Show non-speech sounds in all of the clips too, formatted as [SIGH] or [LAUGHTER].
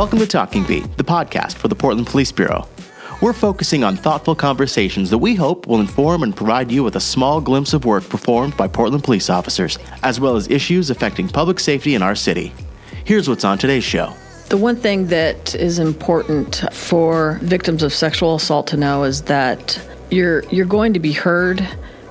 Welcome to Talking Beat, the podcast for the Portland Police Bureau. We're focusing on thoughtful conversations that we hope will inform and provide you with a small glimpse of work performed by Portland police officers, as well as issues affecting public safety in our city. Here's what's on today's show. The one thing that is important for victims of sexual assault to know is that you're you're going to be heard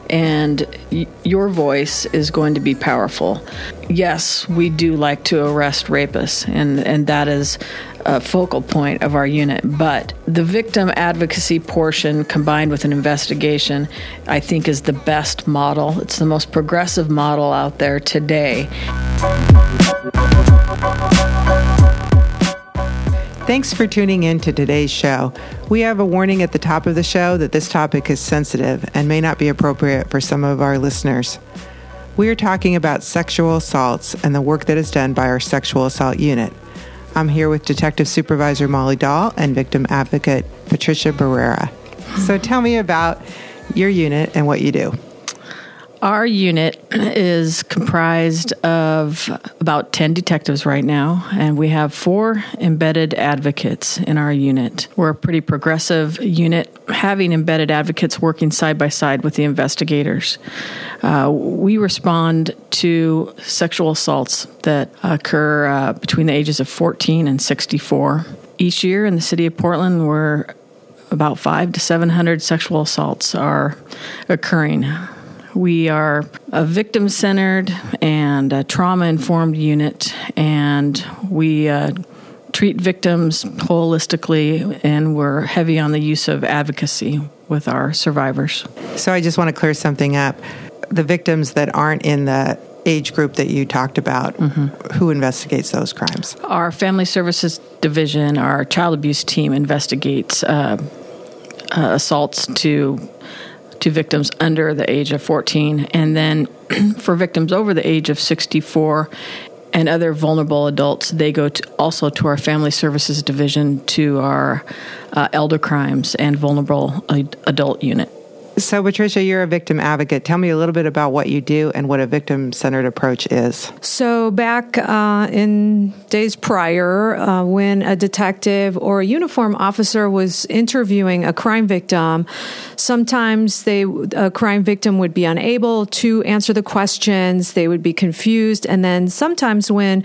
and y- your voice is going to be powerful. Yes, we do like to arrest rapists, and, and that is a focal point of our unit. But the victim advocacy portion combined with an investigation, I think, is the best model. It's the most progressive model out there today. Thanks for tuning in to today's show. We have a warning at the top of the show that this topic is sensitive and may not be appropriate for some of our listeners. We are talking about sexual assaults and the work that is done by our sexual assault unit. I'm here with Detective Supervisor Molly Dahl and victim advocate Patricia Barrera. So tell me about your unit and what you do. Our unit is comprised of about 10 detectives right now, and we have four embedded advocates in our unit. We're a pretty progressive unit, having embedded advocates working side by side with the investigators. Uh, we respond to sexual assaults that occur uh, between the ages of 14 and 64. Each year in the city of Portland, we're about five to 700 sexual assaults are occurring. We are a victim centered and trauma informed unit, and we uh, treat victims holistically, and we're heavy on the use of advocacy with our survivors. So I just want to clear something up. The victims that aren't in the age group that you talked about, mm-hmm. who investigates those crimes? Our Family Services Division, our child abuse team investigates uh, uh, assaults to to victims under the age of 14. And then [CLEARS THROAT] for victims over the age of 64 and other vulnerable adults, they go to also to our Family Services Division to our uh, elder crimes and vulnerable adult unit. So, Patricia, you're a victim advocate. Tell me a little bit about what you do and what a victim centered approach is. So, back uh, in days prior, uh, when a detective or a uniform officer was interviewing a crime victim, sometimes they a crime victim would be unable to answer the questions. They would be confused, and then sometimes when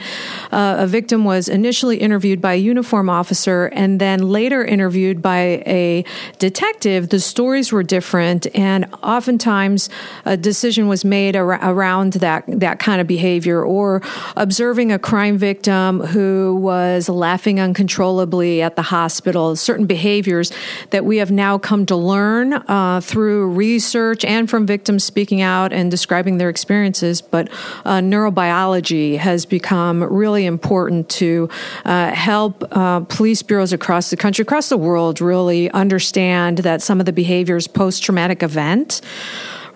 uh, a victim was initially interviewed by a uniform officer and then later interviewed by a detective, the stories were different and oftentimes a decision was made ar- around that that kind of behavior, or observing a crime victim who was laughing uncontrollably at the hospital. Certain behaviors that we have now come to learn uh, through research and from victims speaking out and describing their experiences. But uh, neurobiology has become really important to uh, help uh, police bureaus across the country, across the world, really understand that some of the behaviors post traumatic event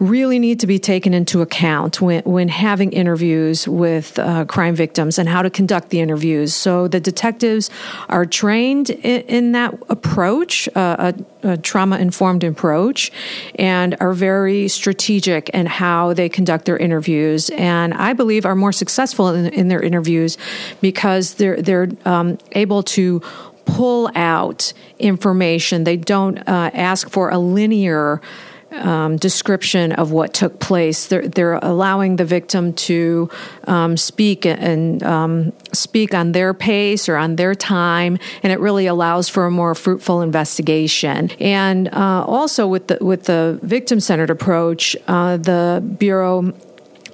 really need to be taken into account when, when having interviews with uh, crime victims and how to conduct the interviews. So the detectives are trained in, in that approach, uh, a, a trauma informed approach, and are very strategic in how they conduct their interviews. And I believe are more successful in, in their interviews because they're they're um, able to pull out information. They don't uh, ask for a linear um, description of what took place. They're, they're allowing the victim to um, speak and um, speak on their pace or on their time, and it really allows for a more fruitful investigation. And uh, also with the with the victim centered approach, uh, the bureau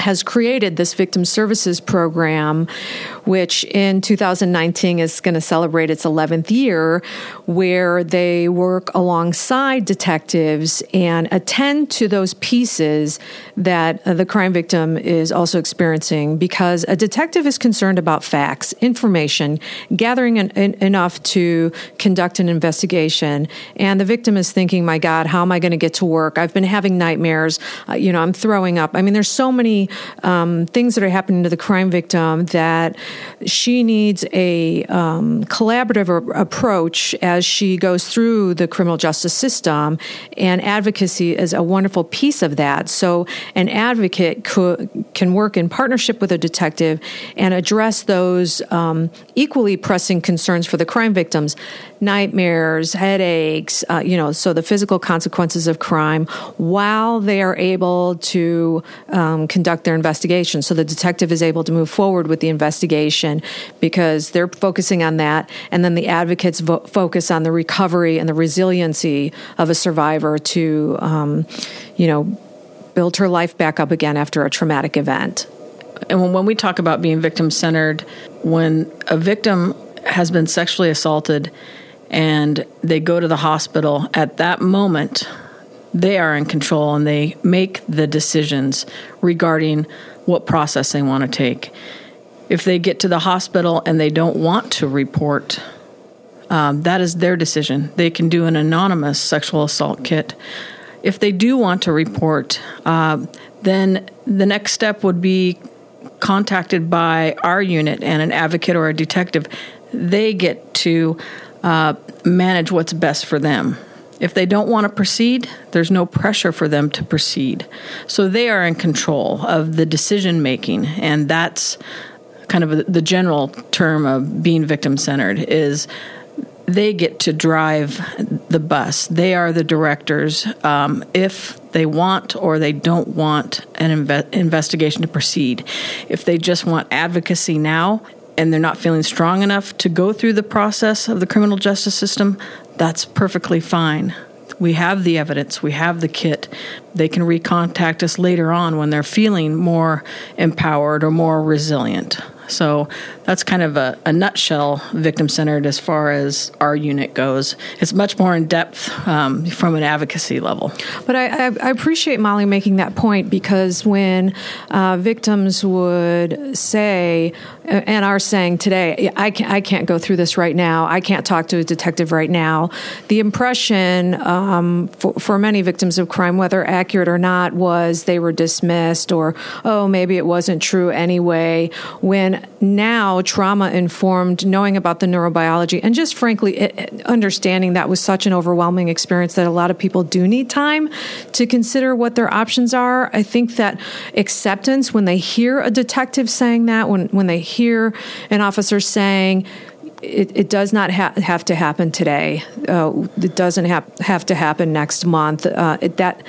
has created this victim services program, which in 2019 is going to celebrate its 11th year, where they work alongside detectives and attend to those pieces that the crime victim is also experiencing because a detective is concerned about facts, information, gathering an, an, enough to conduct an investigation. And the victim is thinking, my God, how am I going to get to work? I've been having nightmares. Uh, you know, I'm throwing up. I mean, there's so many many um, things that are happening to the crime victim that she needs a um, collaborative approach as she goes through the criminal justice system, and advocacy is a wonderful piece of that. So, an advocate could, can work in partnership with a detective and address those um, equally pressing concerns for the crime victims nightmares, headaches, uh, you know, so the physical consequences of crime while they are able to um, conduct their investigation. So the detective is able to move forward with the investigation because they're focusing on that. And then the advocates vo- focus on the recovery and the resiliency of a survivor to, um, you know, build her life back up again after a traumatic event. And when we talk about being victim centered, when a victim has been sexually assaulted and they go to the hospital, at that moment, they are in control and they make the decisions regarding what process they want to take. If they get to the hospital and they don't want to report, um, that is their decision. They can do an anonymous sexual assault kit. If they do want to report, uh, then the next step would be contacted by our unit and an advocate or a detective. They get to uh, manage what's best for them. If they don't want to proceed, there's no pressure for them to proceed. So they are in control of the decision making, and that's kind of the general term of being victim centered is they get to drive the bus. They are the directors. Um, if they want or they don't want an inve- investigation to proceed, if they just want advocacy now and they're not feeling strong enough to go through the process of the criminal justice system, that's perfectly fine. We have the evidence, we have the kit. They can recontact us later on when they're feeling more empowered or more resilient. So that's kind of a, a nutshell victim centered as far as our unit goes. It's much more in depth um, from an advocacy level. But I, I, appreciate Molly making that point because when uh, victims would say, uh, and are saying today, I can't, I can't go through this right now, I can't talk to a detective right now, the impression um, for, for many victims of crime, whether accurate or not, was they were dismissed or, oh, maybe it wasn't true anyway. When now trauma informed, knowing about the neurobiology, and just frankly it, understanding that was such an overwhelming experience that a lot of people do need time to consider what their options are. I think that acceptance when they hear a detective saying that, when when they hear an officer saying. It, it, does not ha- have to happen today. Uh, it doesn't have have to happen next month. Uh, it, that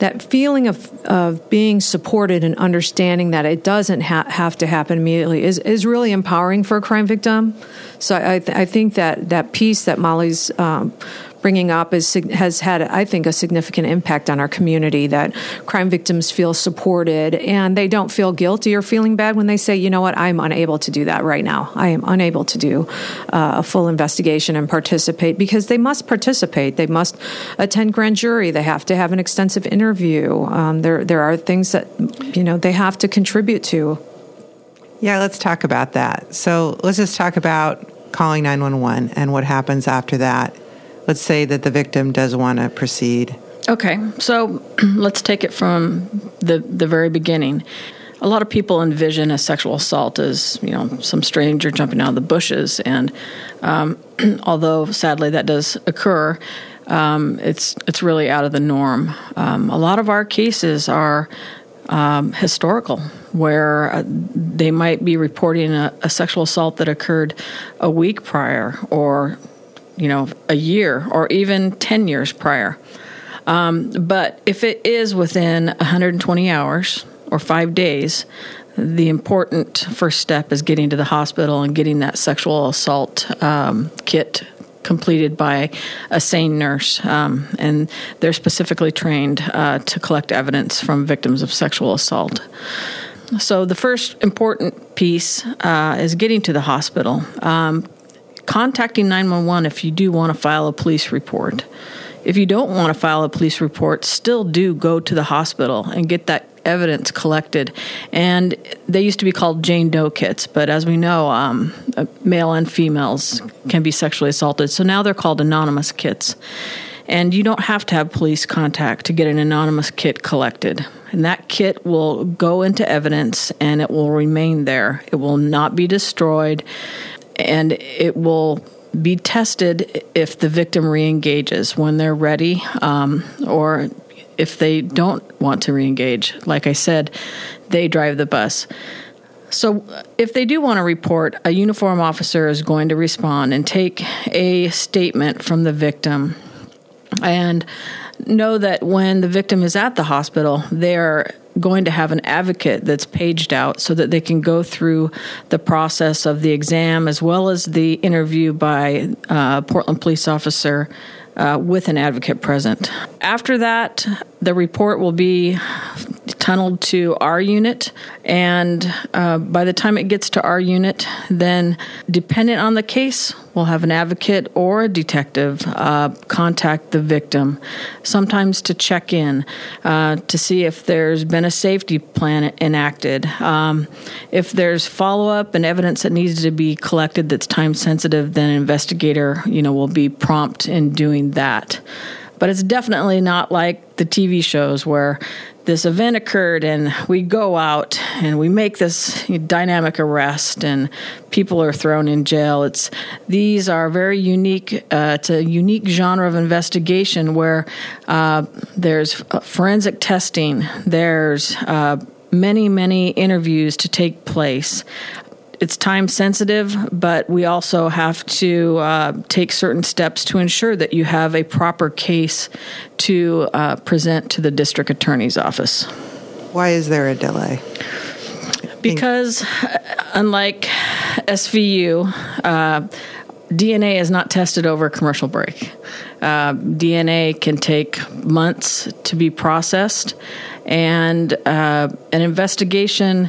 that feeling of, of being supported and understanding that it doesn't ha- have to happen immediately is, is really empowering for a crime victim. So I, th- I think that that piece that Molly's um, bringing up is has had, I think, a significant impact on our community. That crime victims feel supported and they don't feel guilty or feeling bad when they say, "You know what? I'm unable to do that right now. I am unable to do uh, a full investigation and participate because they must participate. They must attend grand jury. They have to have an extensive interview. Um, there, there are things that you know they have to contribute to." Yeah, let's talk about that. So let's just talk about calling 911 and what happens after that let's say that the victim does want to proceed. Okay, so [CLEARS THROAT] let's take it from the the very beginning. A lot of people envision a sexual assault as you know some stranger jumping out of the bushes, and um, [CLEARS THROAT] although sadly that does occur, um, it's it's really out of the norm. Um, a lot of our cases are um, historical, where uh, they might be reporting a, a, sexual assault that occurred a week prior or you know, a year or even 10 years prior. Um, but if it is within 120 hours or five days, the important first step is getting to the hospital and getting that sexual assault um, kit completed by a SANE nurse. Um, and they're specifically trained uh, to collect evidence from victims of sexual assault. So, the first important piece uh, is getting to the hospital. Um, contacting 911 if you do want to file a police report. If you don't want to file a police report, still do go to the hospital and get that evidence collected. And they used to be called Jane Doe kits, but as we know, um, uh, male and females can be sexually assaulted. So now they're called anonymous kits. And you don't have to have police contact to get an anonymous kit collected. and that kit will go into evidence and it will remain there. It will not be destroyed, and it will be tested if the victim reengages when they're ready um, or if they don't want to reengage. Like I said, they drive the bus. So, if they do want to report, a uniform officer is going to respond and take a statement from the victim. And know that when the victim is at the hospital, they're going to have an advocate that's paged out so that they can go through the process of the exam as well as the interview by a uh, Portland police officer uh, with an advocate present. After that, the report will be tunneled to our unit, and uh, by the time it gets to our unit, then dependent on the case, we'll have an advocate or a detective uh, contact the victim, sometimes to check in uh, to see if there's been a safety plan enacted, um, if there's follow up and evidence that needs to be collected that's time sensitive. Then an investigator, you know, will be prompt in doing that. But it's definitely not like the TV shows where this event occurred and we go out and we make this dynamic arrest and people are thrown in jail. It's these are very unique uh, it's a unique genre of investigation where uh, there's forensic testing. There's uh, many many interviews to take place it's time sensitive, but we also have to uh, take certain steps to ensure that you have a proper case to uh, present to the district attorney's office. Why is there a delay? Because, unlike SVU, uh, DNA is not tested over a commercial break. Uh, DNA can take months to be processed, and uh, an investigation.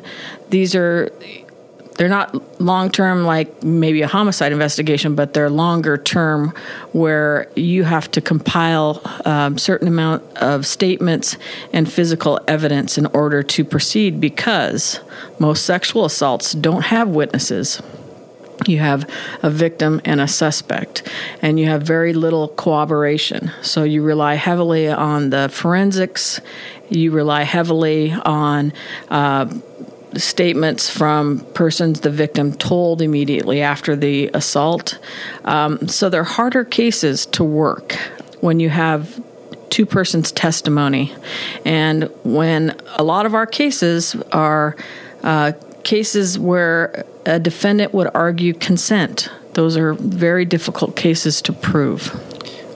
These are they're not long term like maybe a homicide investigation, but they're longer term where you have to compile um, certain amount of statements and physical evidence in order to proceed because most sexual assaults don't have witnesses. You have a victim and a suspect, and you have very little cooperation. So you rely heavily on the forensics, you rely heavily on uh, statements from persons the victim told immediately after the assault. Um, so they're harder cases to work when you have two persons' testimony. And when a lot of our cases are uh, cases where a defendant would argue consent, those are very difficult cases to prove.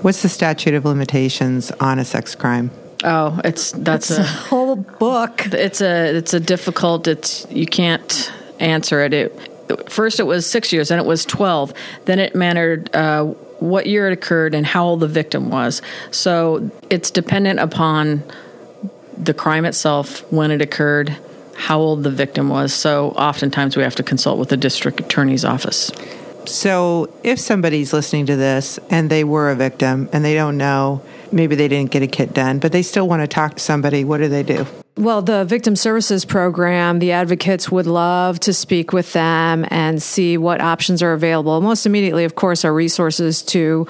What's the statute of limitations on a sex crime? Oh, it's that's, a, a, [LAUGHS] whole book. It's a it's a difficult. It's you can't answer it. It first it was six years, then it was twelve, then it mattered. Uh, what year it occurred and how old the victim was. So it's dependent upon the crime itself, when it occurred, how old the victim was. So oftentimes we have to consult with the district attorney's office. So if somebody's listening to this and they were a victim and they don't know maybe they didn't get a kit done, but they still want to talk to somebody. What do they do? Well, the victim services program, the advocates would love to speak with them and see what options are available. Most immediately, of course, are resources to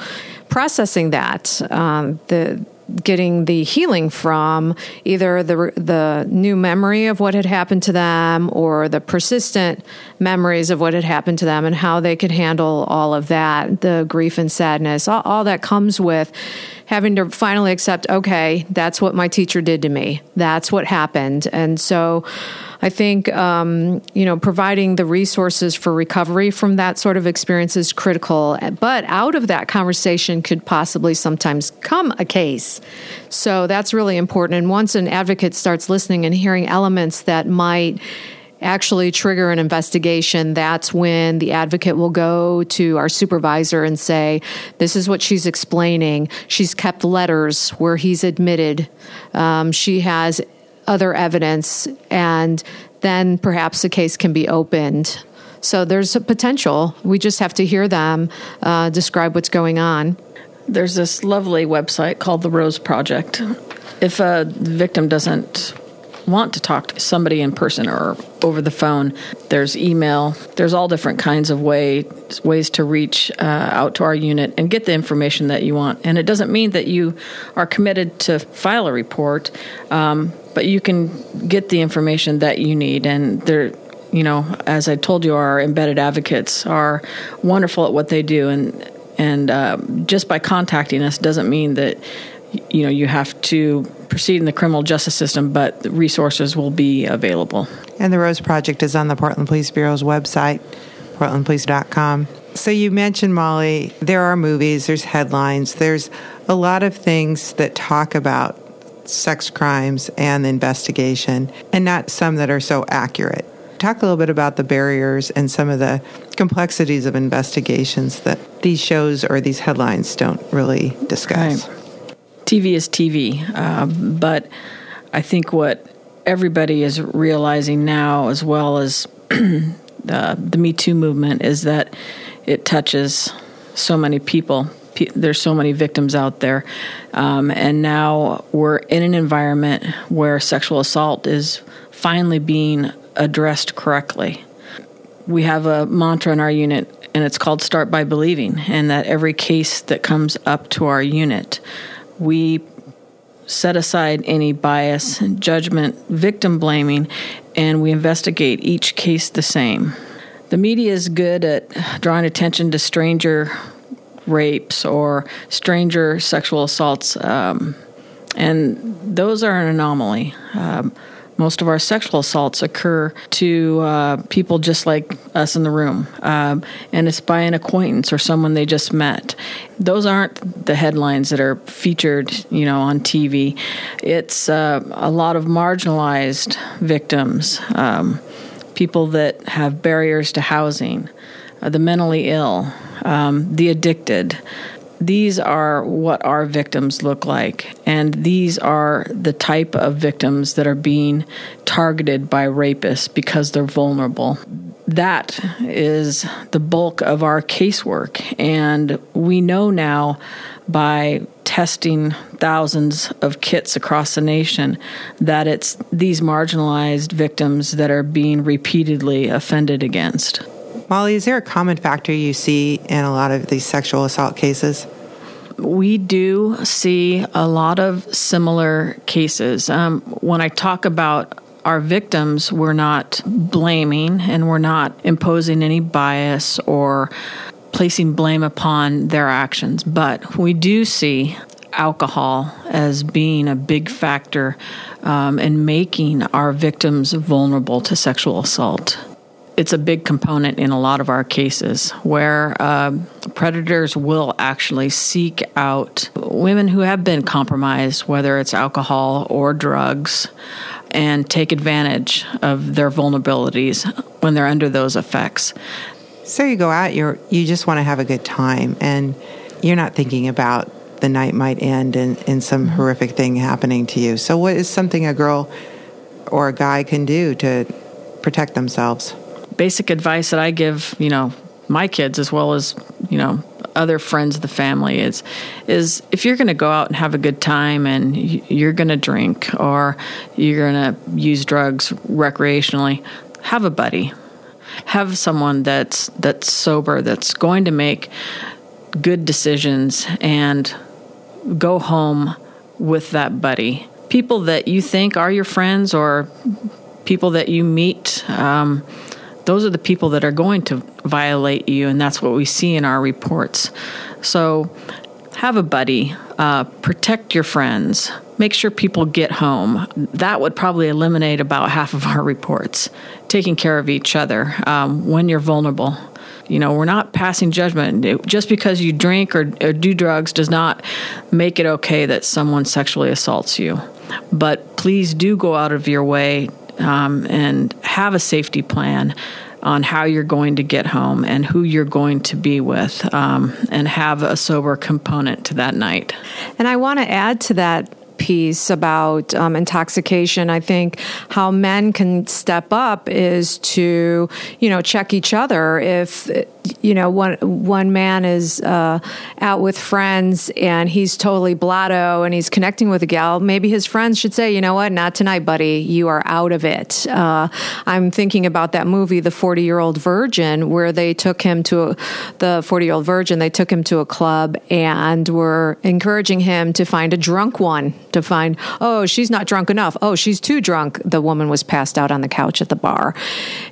processing that. Um, the getting the healing from either the the new memory of what had happened to them or the persistent memories of what had happened to them and how they could handle all of that the grief and sadness all, all that comes with having to finally accept okay that's what my teacher did to me that's what happened and so I think um, you know providing the resources for recovery from that sort of experience is critical. But out of that conversation could possibly sometimes come a case. So that's really important. And once an advocate starts listening and hearing elements that might actually trigger an investigation, that's when the advocate will go to our supervisor and say, This is what she's explaining. She's kept letters where he's admitted. Um, she has other evidence, and then perhaps the case can be opened. So there's a potential. We just have to hear them uh, describe what's going on. There's this lovely website called the Rose Project. If a victim doesn't want to talk to somebody in person or over the phone, there's email. There's all different kinds of ways ways to reach uh, out to our unit and get the information that you want. And it doesn't mean that you are committed to file a report. Um, but you can get the information that you need, and there you know, as I told you, our embedded advocates are wonderful at what they do, and and uh, just by contacting us doesn't mean that you know you have to proceed in the criminal justice system, but resources will be available. And the Rose Project is on the Portland Police Bureau's website, portlandpolice.com. So you mentioned Molly. There are movies, there's headlines, there's a lot of things that talk about sex crimes and the investigation, and not some that are so accurate. Talk a little bit about the barriers and some of the complexities of investigations that these shows or these headlines don't really discuss. Right. TV is TV, uh, but I think what everybody is realizing now, as well as [CLEARS THROAT] the, the Me Too movement, is that it touches so many people. There's so many victims out there. Um, and now we're in an environment where sexual assault is finally being addressed correctly. We have a mantra in our unit, and it's called Start by Believing, and that every case that comes up to our unit, we set aside any bias, and judgment, victim blaming, and we investigate each case the same. The media is good at drawing attention to stranger rapes or stranger sexual assaults, um, and those are an anomaly. Um, most of our sexual assaults occur to uh, people just like us in the room, um, and it's by an acquaintance or someone they just met. Those aren't the headlines that are featured, you know, on TV. It's uh, a lot of marginalized victims, um, people that have barriers to housing, uh, the mentally ill, um, the addicted these are what our victims look like. And these are the type of victims that are being targeted by rapists because they're vulnerable. That is the bulk of our casework. And we know now by testing thousands of kits across the nation that it's these marginalized victims that are being repeatedly offended against. Molly, is there a common factor you see in a lot of these sexual assault cases? We do see a lot of similar cases. Um, when I talk about our victims, we're not blaming and we're not imposing any bias or placing blame upon their actions, but we do see alcohol as being a big factor um, in making our victims vulnerable to sexual assault it's a big component in a lot of our cases where uh, predators will actually seek out women who have been compromised, whether it's alcohol or drugs, and take advantage of their vulnerabilities when they're under those effects. So you go out, you're you just want to have a good time, and you're not thinking about the night might end and, and some horrific thing happening to you. So, what is something a girl or a guy can do to protect themselves? Basic advice that I give, you know, my kids as well as, you know, other friends of the family is is if you're going to go out and have a good time and you're going to drink or you're going to use drugs recreationally, have a buddy. Have someone that's that's sober that's going to make good decisions and go home with that buddy. People that you think are your friends or people that you meet um, those are the people that are going to violate you, and that's what we see in our reports. So, have a buddy, uh, protect your friends, make sure people get home. That would probably eliminate about half of our reports. Taking care of each other um, when you're vulnerable. You know, we're not passing judgment. Just because you drink or, or do drugs does not make it okay that someone sexually assaults you. But please do go out of your way um, and have a safety plan on how you're going to get home and who you're going to be with, um, and have a sober component to that night. And I want to add to that piece about um, intoxication, I think how men can step up is to, you know, check each other if you know, one one man is uh, out with friends and he's totally blotto and he's connecting with a gal. Maybe his friends should say, you know what, not tonight, buddy. You are out of it. Uh, I'm thinking about that movie, The Forty Year Old Virgin, where they took him to a, the Forty Year Old Virgin. They took him to a club and were encouraging him to find a drunk one. To find, oh, she's not drunk enough. Oh, she's too drunk. The woman was passed out on the couch at the bar,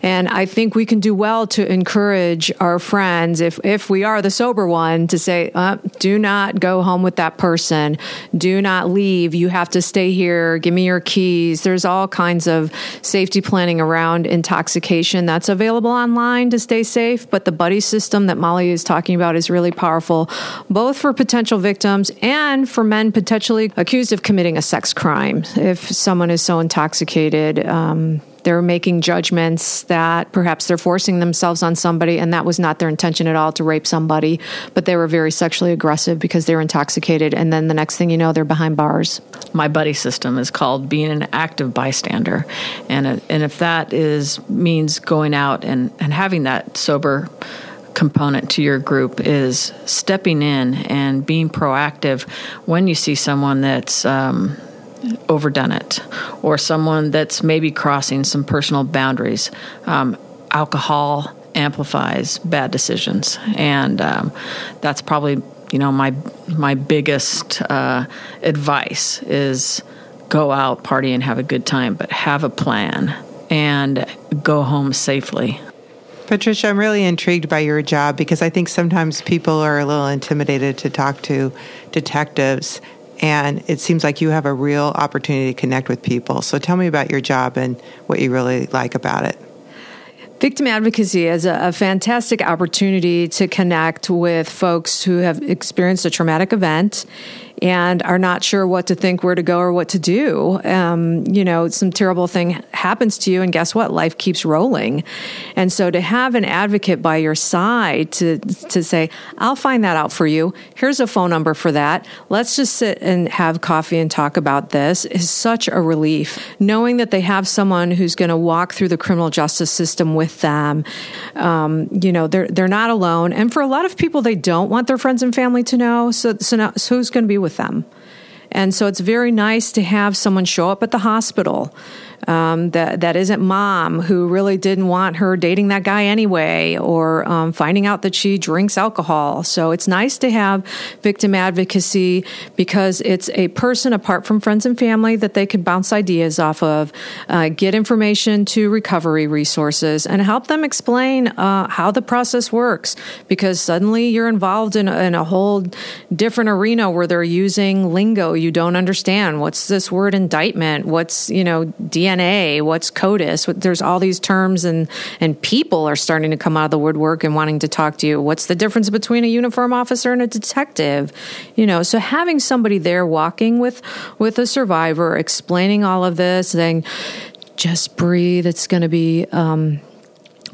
and I think we can do well to encourage our friends, if if we are the sober one, to say, uh, do not go home with that person. Do not leave. You have to stay here. Give me your keys. There's all kinds of safety planning around intoxication that's available online to stay safe. But the buddy system that Molly is talking about is really powerful, both for potential victims and for men potentially accused of committing a sex crime. If someone is so intoxicated, um, they're making judgments that perhaps they're forcing themselves on somebody and that was not their intention at all to rape somebody but they were very sexually aggressive because they were intoxicated. And then the next thing you know they're behind bars. My buddy system is called being an active bystander. And uh, and if that is means going out and and having that sober component to your group is stepping in and being proactive when you see someone that's um, overdone it or someone that's maybe crossing some personal boundaries. Um, alcohol amplifies bad decisions, and um, that's probably you know my my biggest uh, advice is go out party and have a good time, but have a plan and go home safely. Patricia, I'm really intrigued by your job because I think sometimes people are a little intimidated to talk to detectives and it seems like you have a real opportunity to connect with people. So tell me about your job and what you really like about it. Victim advocacy is a, fantastic opportunity to connect with folks who have experienced a traumatic event and are not sure what to think, where to go, or what to do. Um, you know, some terrible thing happens to you, and guess what? Life keeps rolling. And so to have an advocate by your side to to say, "I'll find that out for you. Here's a phone number for that. Let's just sit and have coffee and talk about this," is such a relief. Knowing that they have someone who's going to walk through the criminal justice system with them. Um, you know, they're they're not alone. And for a lot of people, they don't want their friends and family to know. So so, now, so who's going to be with them. And so it's very nice to have someone show up at the hospital um, that that isn't mom who really didn't want her dating that guy anyway, or um, finding out that she drinks alcohol. So it's nice to have victim advocacy because it's a person apart from friends and family that they can bounce ideas off of, uh, get information to recovery resources, and help them explain uh, how the process works. Because suddenly you're involved in, in a whole different arena where they're using lingo you don't understand. What's this word indictment? What's you know DNA DNA, what's CODIS. There's all these terms, and and people are starting to come out of the woodwork and wanting to talk to you. What's the difference between a uniform officer and a detective? You know, so having somebody there walking with with a survivor, explaining all of this, saying, just breathe. It's going to be. Um,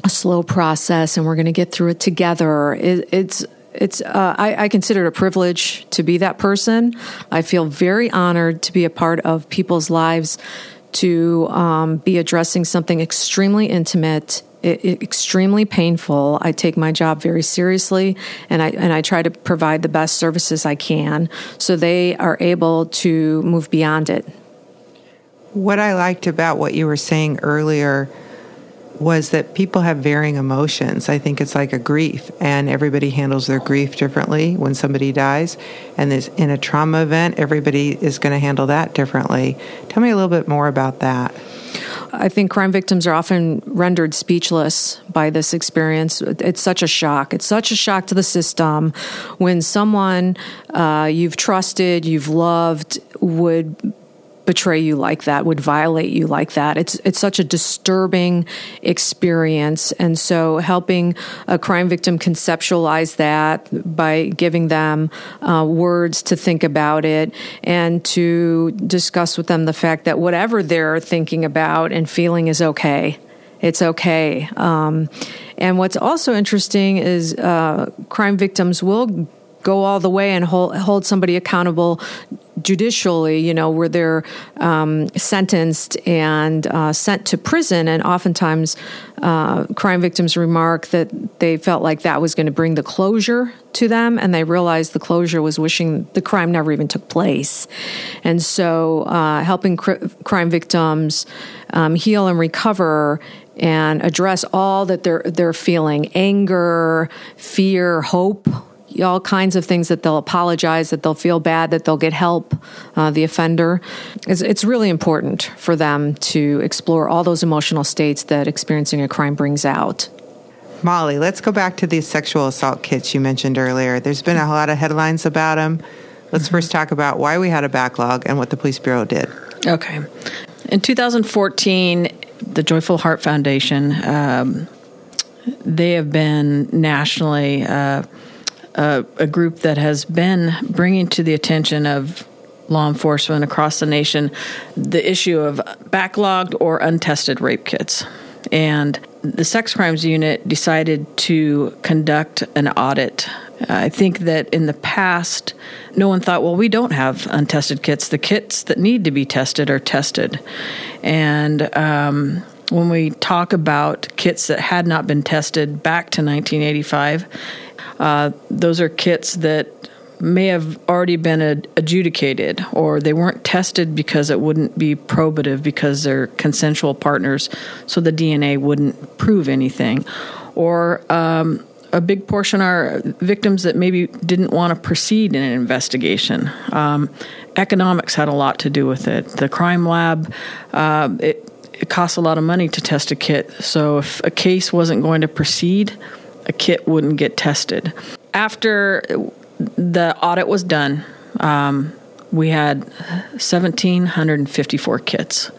a slow process, and we're going to get through it together. It, it's it's uh, I, I, consider it a privilege to be that person. I feel very honored to be a part of people's lives to um, be addressing something extremely intimate extremely painful. I take my job very seriously, and I and I try to provide the best services I can, so they are able to move beyond it. What I liked about what you were saying earlier was that people have varying emotions. I think it's like a grief, and everybody handles their grief differently when somebody dies. And in a trauma event, everybody is going to handle that differently. Tell me a little bit more about that. I think crime victims are often rendered speechless by this experience. It's such a shock. It's such a shock to the system when someone uh, you've trusted, you've loved, would betray you like that, would violate you like that. It's it's such a disturbing experience, and so helping a crime victim conceptualize that by giving them uh, words to think about it and to discuss with them the fact that whatever they're thinking about and feeling is okay. It's okay. Um, and what's also interesting is uh, crime victims will go all the way and hold, hold somebody accountable judicially, you know, where they're um, sentenced and uh, sent to prison. And oftentimes, uh, crime victims remark that they felt like that was going to bring the closure to them, and they realized the closure was wishing the crime never even took place. And so, uh, helping cr- crime victims um, heal and recover and address all that they're they're feeling anger, fear, hope, all kinds of things that they'll apologize, that they'll feel bad, that they'll get help, uh, the offender. It's, it's really important for them to explore all those emotional states that experiencing a crime brings out. Molly, let's go back to these sexual assault kits you mentioned earlier. There's been a lot of headlines about them. Let's mm-hmm. first talk about why we had a backlog and what the police bureau did. Okay. In 2014, the Joyful Heart Foundation, um, they have been nationally. Uh, a, a group that has been bringing to the attention of law enforcement across the nation the issue of backlogged or untested rape kits. And the sex crimes unit decided to conduct an audit. I think that in the past, no one thought, well, we don't have untested kits. The kits that need to be tested are tested. And um, when we talk about kits that had not been tested back to 1985, uh, those are kits that may have already been ad- adjudicated or they weren't tested because it wouldn't be probative because they're consensual partners, so the DNA wouldn't prove anything. Or um, a big portion are victims that maybe didn't want to proceed in an investigation. Um, economics had a lot to do with it. The crime lab, uh, it, it costs a lot of money to test a kit. So if a case wasn't going to proceed, a kit wouldn't get tested. After the audit was done, um, we had 1,754 kits.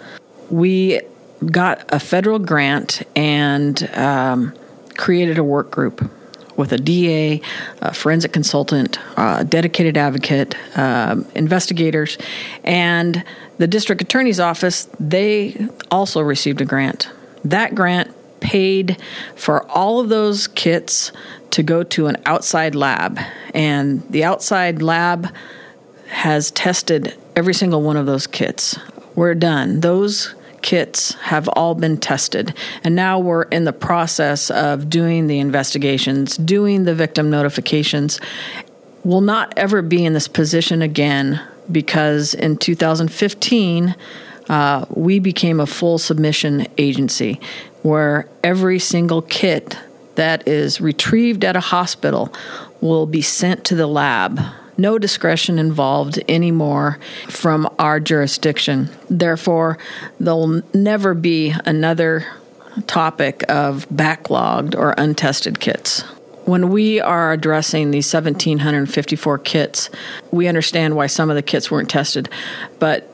We got a federal grant and um, created a work group with a DA, a forensic consultant, a dedicated advocate, uh, investigators, and the district attorney's office. They also received a grant. That grant paid for all of those kits to go to an outside lab, and the outside lab has tested every single one of those kits. We're done. Those kits have all been tested, and now we're in the process of doing the investigations, doing the victim notifications. We'll not ever be in this position again because in 2015, uh, we became a full submission agency where every single kit that is retrieved at a hospital will be sent to the lab. No discretion involved anymore from our jurisdiction. Therefore, there'll never be another topic of backlogged or untested kits. When we are addressing these 1,754 kits, we understand why some of the kits weren't tested, but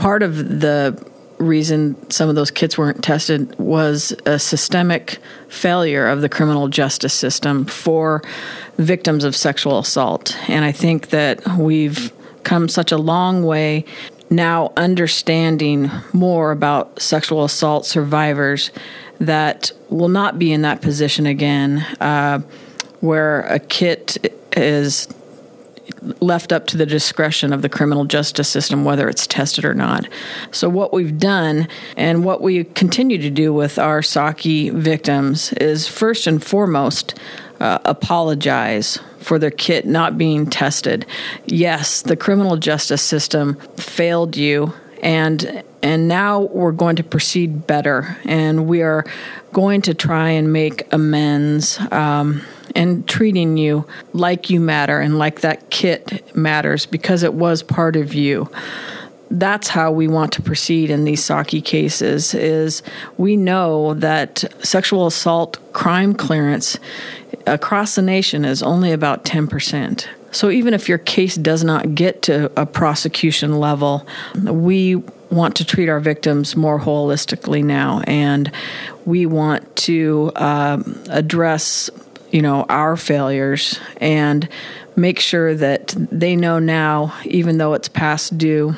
part of the reason some of those kits weren't tested was a systemic failure of the criminal justice system for victims of sexual assault. And I think that we've come such a long way now understanding more about sexual assault survivors that will not be in that position again uh, where a kit is left up to the discretion of the criminal justice system whether it's tested or not. So, what we've done and what we continue to do with our SAKI victims is first and foremost uh, apologize for their kit not being tested. Yes, the criminal justice system failed you and and now we're going to proceed better and we are going to try and make amends um, and treating you like you matter and like that kit matters because it was part of you that's how we want to proceed in these SAKI cases is we know that sexual assault crime clearance across the nation is only about 10%. So even if your case does not get to a prosecution level, we want to treat our victims more holistically now and we want to um, address you know our failures and make sure that they know now even though it's past due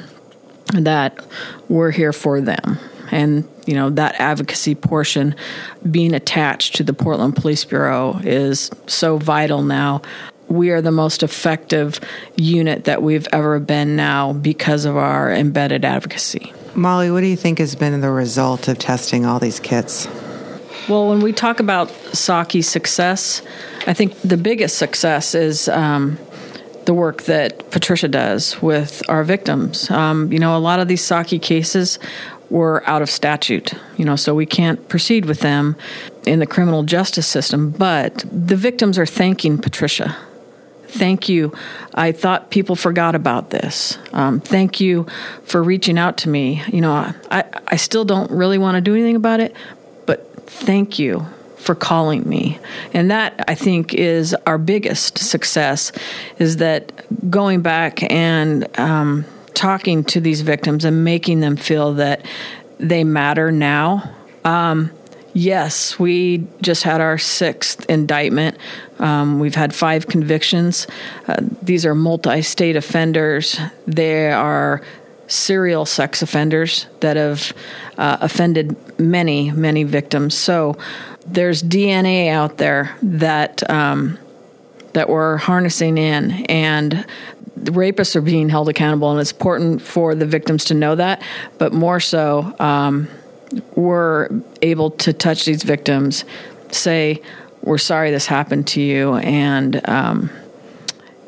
that we're here for them and you know that advocacy portion being attached to the Portland Police Bureau is so vital now we are the most effective unit that we've ever been now because of our embedded advocacy. Molly, what do you think has been the result of testing all these kits? Well, when we talk about SAKI's success, I think the biggest success is um, the work that Patricia does with our victims. Um, you know, a lot of these SAKI cases were out of statute, you know, so we can't proceed with them in the criminal justice system. But the victims are thanking Patricia. Thank you. I thought people forgot about this. Um, thank you for reaching out to me. You know, I, I still don't really want to do anything about it, thank you for calling me. And that I think is our biggest success is that going back and um, talking to these victims and making them feel that they matter now. Um, yes, we just had our sixth indictment. Um, we've had five convictions. Uh, these are multi state offenders. They are serial sex offenders that have uh, offended many, many victims. So there's DNA out there that um, that we're harnessing in, and rapists are being held accountable, and it's important for the victims to know that. But more so, um, we're able to touch these victims, say, "We're sorry this happened to you," and um,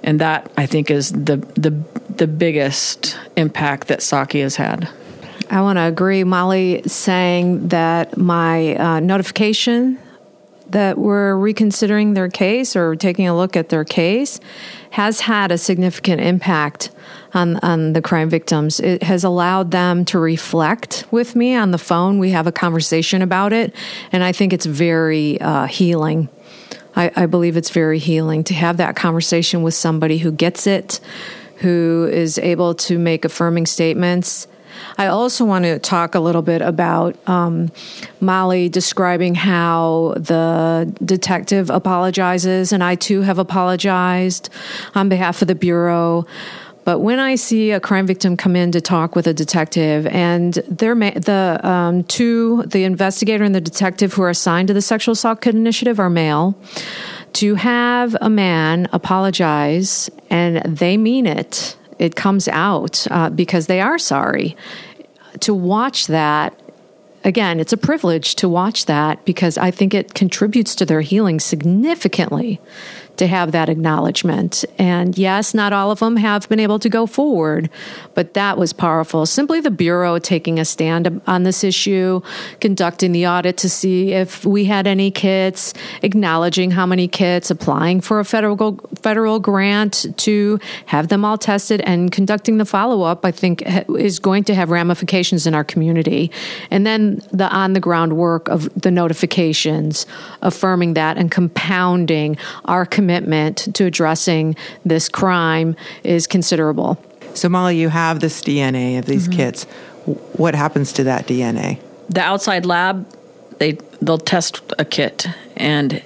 and that I think is the the the biggest impact that SAKI has had. I want to agree. Molly saying that my uh, notification that we're reconsidering their case or taking a look at their case has had a significant impact on, on the crime victims. It has allowed them to reflect with me on the phone. We have a conversation about it, and I think it's very uh, healing. I, I believe it's very healing to have that conversation with somebody who gets it, who is able to make affirming statements I also want to talk a little bit about um, Molly describing how the detective apologizes, and I too have apologized on behalf of the Bureau. But when I see a crime victim come in to talk with a detective, and they're ma- the um, two, the investigator and the detective who are assigned to the sexual assault kit initiative are male, to have a man apologize and they mean it it comes out uh, because they are sorry. To watch that, again, it's a privilege to watch that because I think it contributes to their healing significantly to have that acknowledgement. And yes, not all of them have been able to go forward, but that was powerful. Simply the Bureau taking a stand on this issue, conducting the audit to see if we had any kits, acknowledging how many kits, applying for a federal federal grant to have them all tested and conducting the follow up, I think is going to have ramifications in our community. And then the on the ground work of the notifications, affirming that and compounding our community commitment to addressing this crime is considerable. So, Molly, you have this DNA of these mm-hmm. kids. What happens to that DNA? The outside lab, they they'll test a kit, and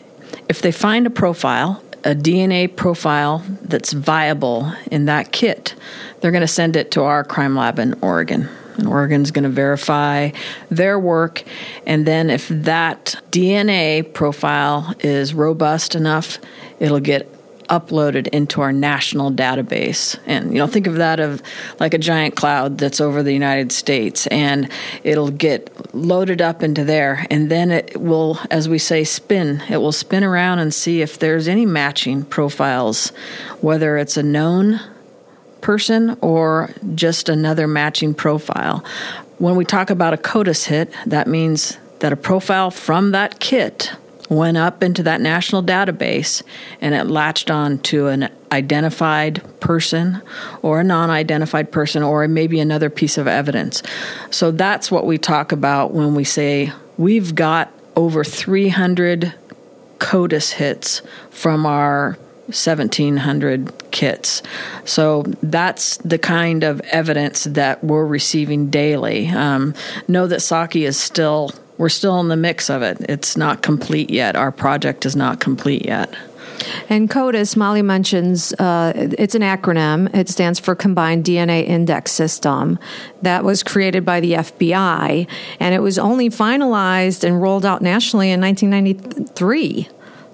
if they find a profile, a DNA profile that's viable in that kit, they're going to send it to our crime lab in Oregon. And Oregon's going to verify their work. And then, if that DNA profile is robust enough, it'll get uploaded into our national database. And you know, think of that of like a giant cloud that's over the United States and it'll get loaded up into there and then it will as we say spin. It will spin around and see if there's any matching profiles whether it's a known person or just another matching profile. When we talk about a CODIS hit, that means that a profile from that kit went up into that national database and it latched on to an identified person or a non identified person or maybe another piece of evidence. So that's what we talk about when we say we've got over 300 CODIS hits from our 1700 kits. So that's the kind of evidence that we're receiving daily. Um, know that SAKI is still we're still in the mix of it. It's not complete yet. Our project is not complete yet. And CODIS, Molly mentions, uh, it's an acronym. It stands for Combined DNA Index System. That was created by the FBI, and it was only finalized and rolled out nationally in 1993.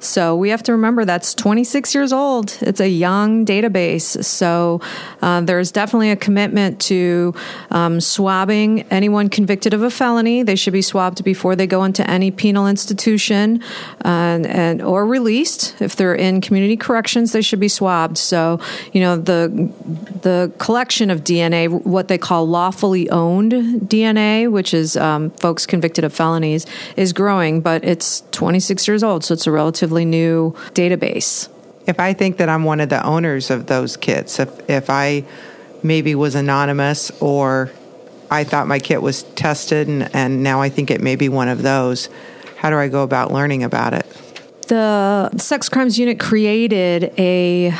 So we have to remember that's 26 years old. It's a young database. So uh, there's definitely a commitment to um, swabbing anyone convicted of a felony. They should be swabbed before they go into any penal institution and, and or released. If they're in community corrections, they should be swabbed. So you know the the collection of DNA, what they call lawfully owned DNA, which is um, folks convicted of felonies, is growing, but it's 26 years old, so it's a relatively new database. If I think that I'm one of the owners of those kits, if, if I maybe was anonymous or I thought my kit was tested and, and now I think it may be one of those, how do I go about learning about it? The Sex Crimes Unit created a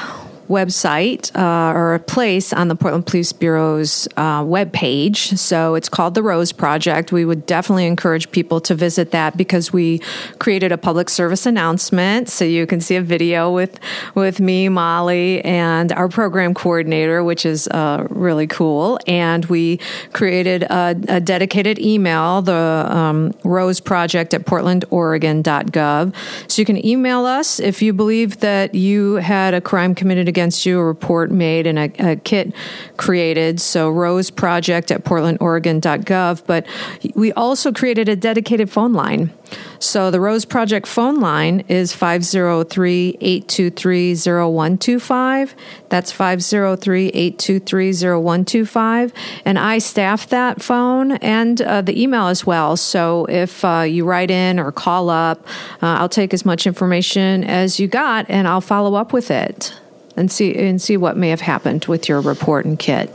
website uh, or a place on the Portland Police Bureau's uh, webpage. So it's called the Rose Project. We would definitely encourage people to visit that because we created a public service announcement. So you can see a video with with me, Molly, and our program coordinator, which is uh, really cool. And we created a, a dedicated email, the um, Rose Project at portlandoregon.gov. So you can email us if you believe that you had a crime committed against you, a report made, and a, a kit created. So Rose Project at portlandoregon.gov. But we also created a dedicated phone line. So the Rose Project phone line is 503 823 0125. That's 503 823 0125. And I staff that phone and uh, the email as well. So if uh, you write in or call up, uh, I'll take as much information as you got and I'll follow up with it and see and see what may have happened with your report and kit.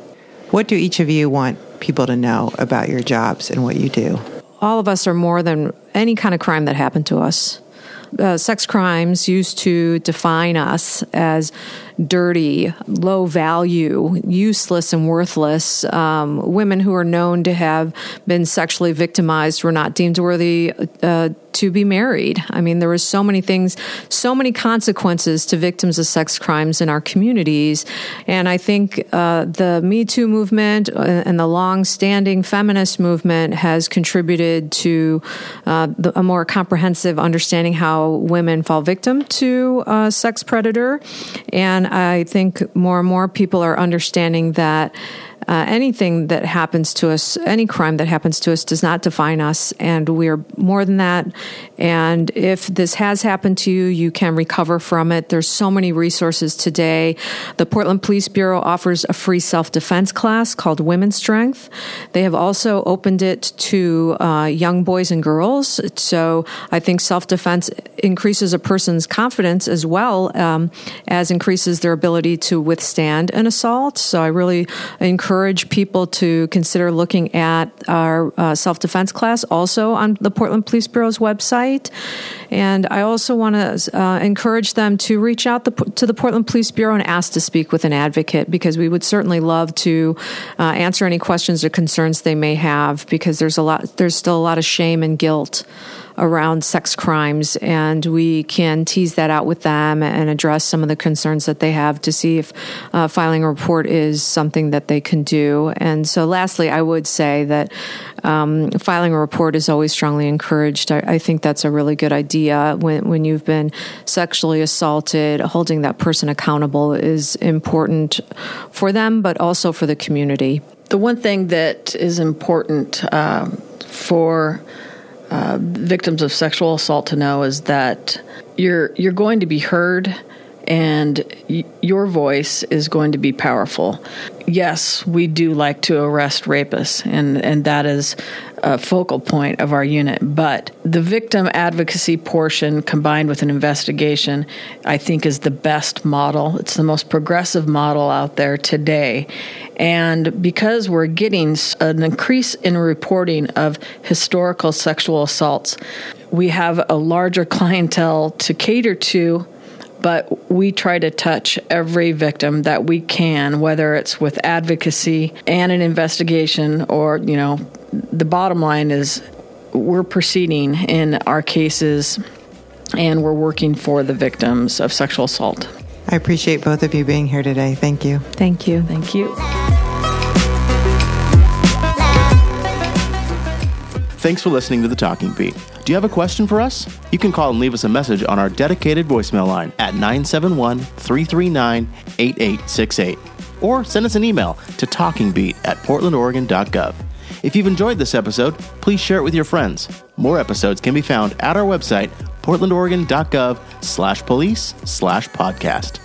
What do each of you want people to know about your jobs and what you do? All of us are more than any kind of crime that happened to us. Uh, sex crimes used to define us as dirty, low value, useless, and worthless. Um, women who are known to have been sexually victimized were not deemed worthy uh, to be married. I mean, there were so many things, so many consequences to victims of sex crimes in our communities. And I think uh, the Me Too movement uh, and the long-standing feminist movement has contributed to uh, the, a more comprehensive understanding how women fall victim to uh, sex predator. And I think more and more people are understanding that uh, anything that happens to us, any crime that happens to us, does not define us, and we are more than that. And if this has happened to you, you can recover from it. There's so many resources today. The Portland Police Bureau offers a free self defense class called Women's Strength. They have also opened it to uh, young boys and girls. So I think self defense increases a person's confidence as well um, as increases their ability to withstand an assault. So I really encourage encourage people to consider looking at our uh, self defense class also on the Portland Police Bureau's website. And I also want to uh, encourage them to reach out the, to the Portland Police Bureau and ask to speak with an advocate because we would certainly love to uh, answer any questions or concerns they may have because there's a lot, there's still a lot of shame and guilt around sex crimes, and we can tease that out with them and address some of the concerns that they have to see if uh, filing a report is something that they can do. And so, lastly, I would say that um, filing a report is always strongly encouraged. I, I, think that's a really good idea. When, when you've been sexually assaulted, holding that person accountable is important for them, but also for the community. The one thing that is important uh, for victims of sexual assault to know is that you're you're going to be heard and y- your voice is going to be powerful. Yes, we do like to arrest rapists, and, and that is a focal point of our unit. But the victim advocacy portion combined with an investigation, I think, is the best model. It's the most progressive model out there today. And because we're getting an increase in reporting of historical sexual assaults, we have a larger clientele to cater to but we try to touch every victim that we can, whether it's with advocacy and an investigation, or, you know, the bottom line is we're proceeding in our cases and we're working for the victims of sexual assault. I appreciate both of you being here today. Thank you. Thank you. Thank you. Thanks for listening to The Talking Beat. Do you have a question for us? You can call and leave us a message on our dedicated voicemail line at 971 339 8868 or send us an email to talkingbeat at portlandoregon.gov. If you've enjoyed this episode, please share it with your friends. More episodes can be found at our website, portlandoregon.gov slash police slash podcast.